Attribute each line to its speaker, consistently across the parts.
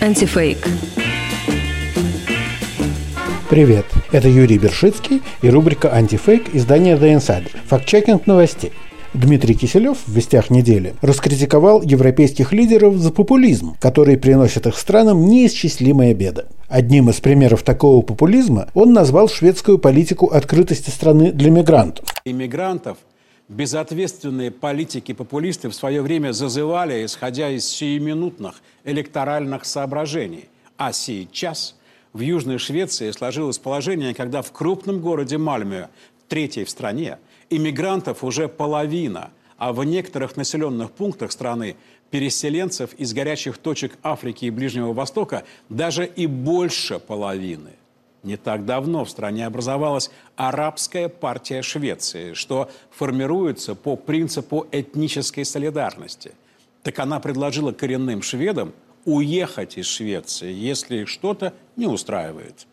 Speaker 1: Антифейк.
Speaker 2: Привет, это Юрий Бершицкий и рубрика «Антифейк» издания The Insider. Факт-чекинг новостей. Дмитрий Киселев в «Вестях недели» раскритиковал европейских лидеров за популизм, который приносит их странам неисчислимые беды. Одним из примеров такого популизма он назвал шведскую политику открытости страны для мигрантов.
Speaker 3: Иммигрантов безответственные политики-популисты в свое время зазывали, исходя из сиюминутных электоральных соображений. А сейчас в Южной Швеции сложилось положение, когда в крупном городе Мальме, третьей в стране, иммигрантов уже половина, а в некоторых населенных пунктах страны переселенцев из горячих точек Африки и Ближнего Востока даже и больше половины. Не так давно в стране образовалась арабская партия Швеции, что формируется по принципу этнической солидарности. Так она предложила коренным шведам уехать из Швеции, если что-то не устраивает.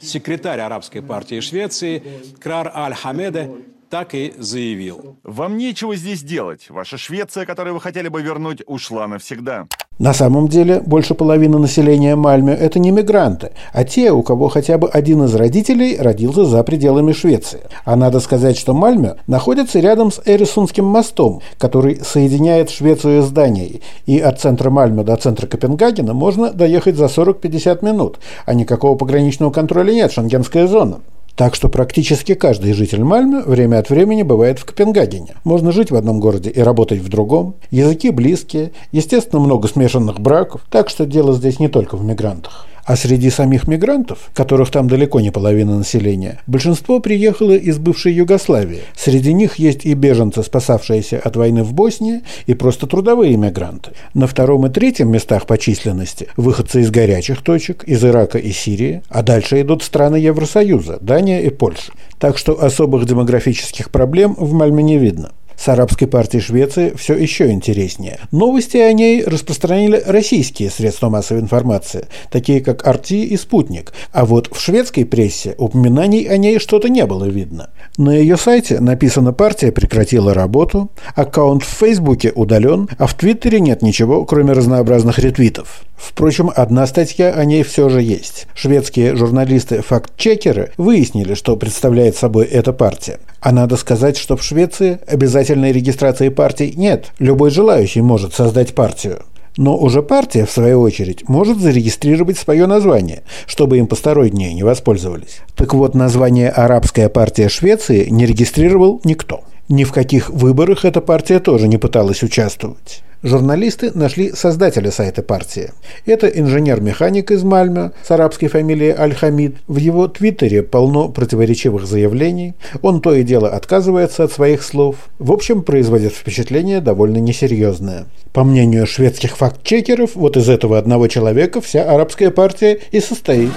Speaker 3: Секретарь арабской партии Швеции Крар Аль-Хамеде так и заявил.
Speaker 4: Вам нечего здесь делать. Ваша Швеция, которую вы хотели бы вернуть, ушла навсегда.
Speaker 2: На самом деле, больше половины населения Мальме – это не мигранты, а те, у кого хотя бы один из родителей родился за пределами Швеции. А надо сказать, что Мальме находится рядом с Эрисунским мостом, который соединяет Швецию с Данией, и от центра Мальме до центра Копенгагена можно доехать за 40-50 минут, а никакого пограничного контроля нет, шенгенская зона. Так что практически каждый житель Мальме время от времени бывает в Копенгагене. Можно жить в одном городе и работать в другом. Языки близкие, естественно, много смешанных браков, так что дело здесь не только в мигрантах. А среди самих мигрантов, которых там далеко не половина населения, большинство приехало из бывшей Югославии. Среди них есть и беженцы, спасавшиеся от войны в Боснии, и просто трудовые мигранты. На втором и третьем местах по численности выходцы из горячих точек, из Ирака и Сирии, а дальше идут страны Евросоюза, Дания и Польша. Так что особых демографических проблем в Мальме не видно. С арабской партией Швеции все еще интереснее. Новости о ней распространили российские средства массовой информации, такие как «Арти» и «Спутник». А вот в шведской прессе упоминаний о ней что-то не было видно. На ее сайте написано «Партия прекратила работу», аккаунт в Фейсбуке удален, а в Твиттере нет ничего, кроме разнообразных ретвитов. Впрочем, одна статья о ней все же есть. Шведские журналисты-факт-чекеры выяснили, что представляет собой эта партия. А надо сказать, что в Швеции обязательной регистрации партий нет. Любой желающий может создать партию. Но уже партия, в свою очередь, может зарегистрировать свое название, чтобы им посторонние не воспользовались. Так вот, название «Арабская партия Швеции» не регистрировал никто. Ни в каких выборах эта партия тоже не пыталась участвовать. Журналисты нашли создателя сайта партии. Это инженер-механик из Мальме с арабской фамилией Аль-Хамид. В его твиттере полно противоречивых заявлений. Он то и дело отказывается от своих слов. В общем, производит впечатление довольно несерьезное. По мнению шведских факт-чекеров, вот из этого одного человека вся арабская партия и состоит.